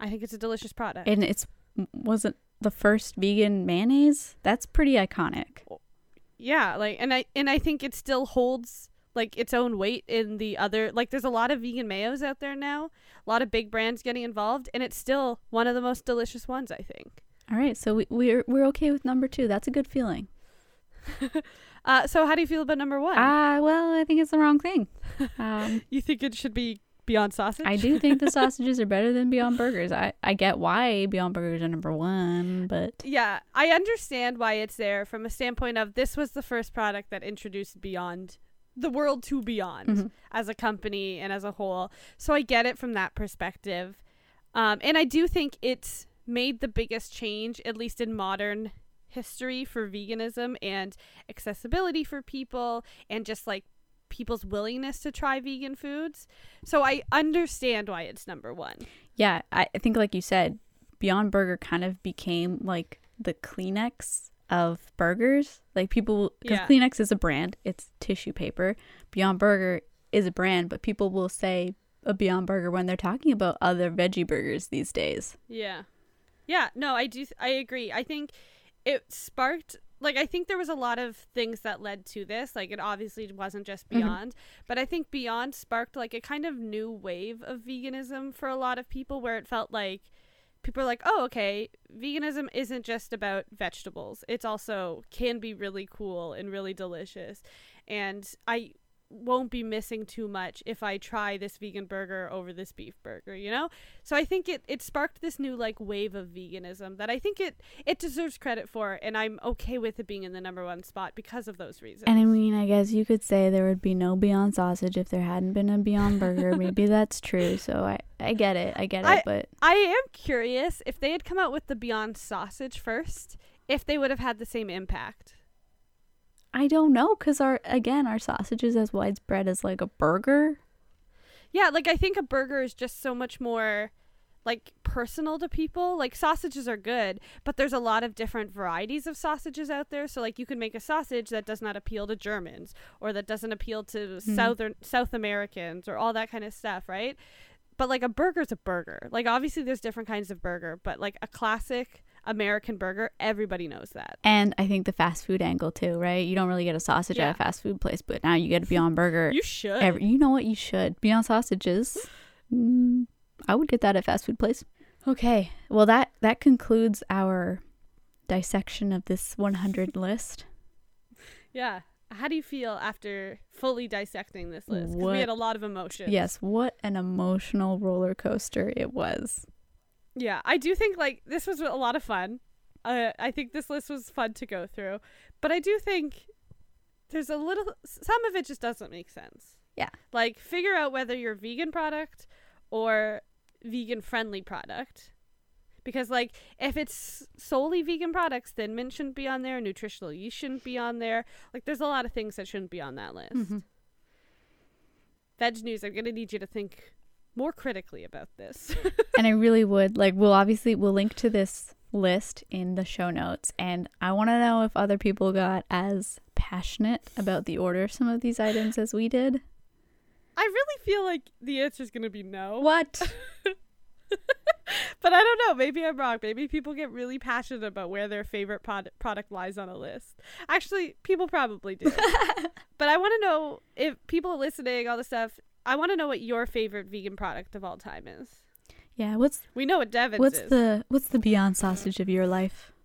i think it's a delicious product And it's wasn't the first vegan mayonnaise. That's pretty iconic. yeah like and i and i think it still holds like its own weight in the other like there's a lot of vegan mayos out there now a lot of big brands getting involved and it's still one of the most delicious ones i think All right, so we, we're we're okay with number two. That's a good feeling. uh so how do you feel about number one Ah, well, I think it's the wrong thing. Um, you think it should be beyond sausage I do think the sausages are better than Beyond Burgers. I I get why Beyond Burgers are number one, but yeah i understand why it's there from a standpoint of this was the first product that introduced beyond the world to beyond Mhm. as a company and as a whole so i get it from that perspective um, and i do think it's made the biggest change at least in modern history for veganism and accessibility for people and just like people's willingness to try vegan foods so i understand why it's number one yeah, I, think like you said, Beyond Burger kind of became like the Kleenex of burgers. Like people, because Yeah. Kleenex is a brand, it's tissue paper. Beyond Burger is a brand, but people will say a Beyond Burger when they're talking about other veggie burgers these days. Yeah. Yeah, no, I do th- I agree. I think it sparked like I think there was a lot of things that led to this. Like it obviously wasn't just Mhm. Beyond, but I think Beyond sparked like a kind of new wave of veganism for a lot of people where it felt like people are like, "Oh, okay, veganism isn't just about vegetables. It's also can be really cool and really delicious." And I won't be missing too much if I try this vegan burger over this beef burger, you know? So I think it, it sparked this new like wave of veganism that I think it it deserves credit for and I'm okay with it being in the number one spot because of those reasons. And I mean, I guess you could say there would be no Beyond Sausage if there hadn't been a Beyond Burger. Maybe that's true. So I, I get it. I get it. I- but I am curious if they had come out with the Beyond sausage first, if they would have had the same impact. I don't know because our again our sausage is as widespread as like a burger. Yeah, like I think a burger is just so much more like personal to people. Like sausages are good, but there's a lot of different varieties of sausages out there. So like you can make a sausage that does not appeal to Germans or that doesn't appeal to mm-hmm. southern South Americans or all that kind of stuff, right? But like a burger's a burger. Like obviously there's different kinds of burger, but like a classic American burger, everybody knows that. And I think the fast food angle too, right? You don't really get a sausage Yeah. at a fast food place, but now you get a Beyond Burger. You should. Every, you know what? You should. Beyond sausages. Mm, I would get that at fast food place. Okay. Well, that that concludes our dissection of this 100 list. yeah. How do you feel after fully dissecting this list? 'Cause What- we had a lot of emotions. Yes, what an emotional roller coaster it was. Yeah, I do think like this was a lot of fun. Uh, I think this list was fun to go through, but I do think there's a little some of it just doesn't make sense. Yeah. Like figure out whether you're vegan product or vegan friendly product. Because like if it's solely vegan products, then mint shouldn't be on there, nutritional yeast shouldn't be on there. Like there's a lot of things that shouldn't be on that list. Mhm. VegNews, I'm gonna need you to think more critically about this. and I really would like we'll obviously we'll link to this list in the show notes and I want to know if other people got as passionate about the order of some of these items as we did. I really feel like the answer is gonna be no. What? But I don't know. Maybe I'm wrong. Maybe people get really passionate about where their favorite pod- product lies on a list. Actually, people probably do. but I want to know if people listening, all the stuff. I want to know what your favorite vegan product of all time is. yeah, what's We know what Devin's what's is. the what's the beyond sausage of your life?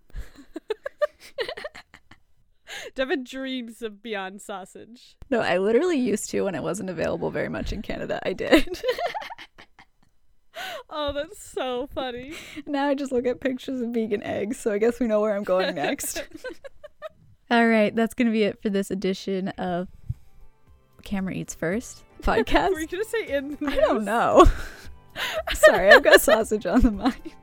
Devin dreams of Beyond Sausage. No, I literally used to when it wasn't available very much in Canada. I did. Oh, that's so funny. now I just look at pictures of vegan eggs, so I guess we know where I'm going next. All right, that's going to be it for this edition of Camera Eats First podcast. Were you gonna say in? The I don't know. Sorry, I've got sausage on the mind.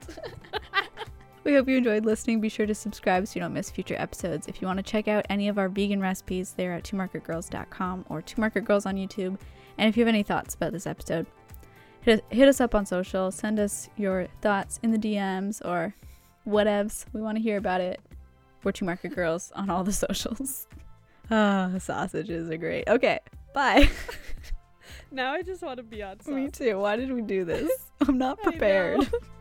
we hope you enjoyed listening. Be sure to subscribe so you don't miss future episodes. If you want to check out any of our vegan recipes, they're at twomarketgirls.com or two market girls on YouTube. And if you have any thoughts about this episode, hit, hit us up on social. Send us your thoughts in the DMs or whatevs. We want to hear about it. We're two market girls on all the socials. Ah, sausages are great. Okay, bye. Now I just want to be on. Me too. Why did we do this? I'm not prepared.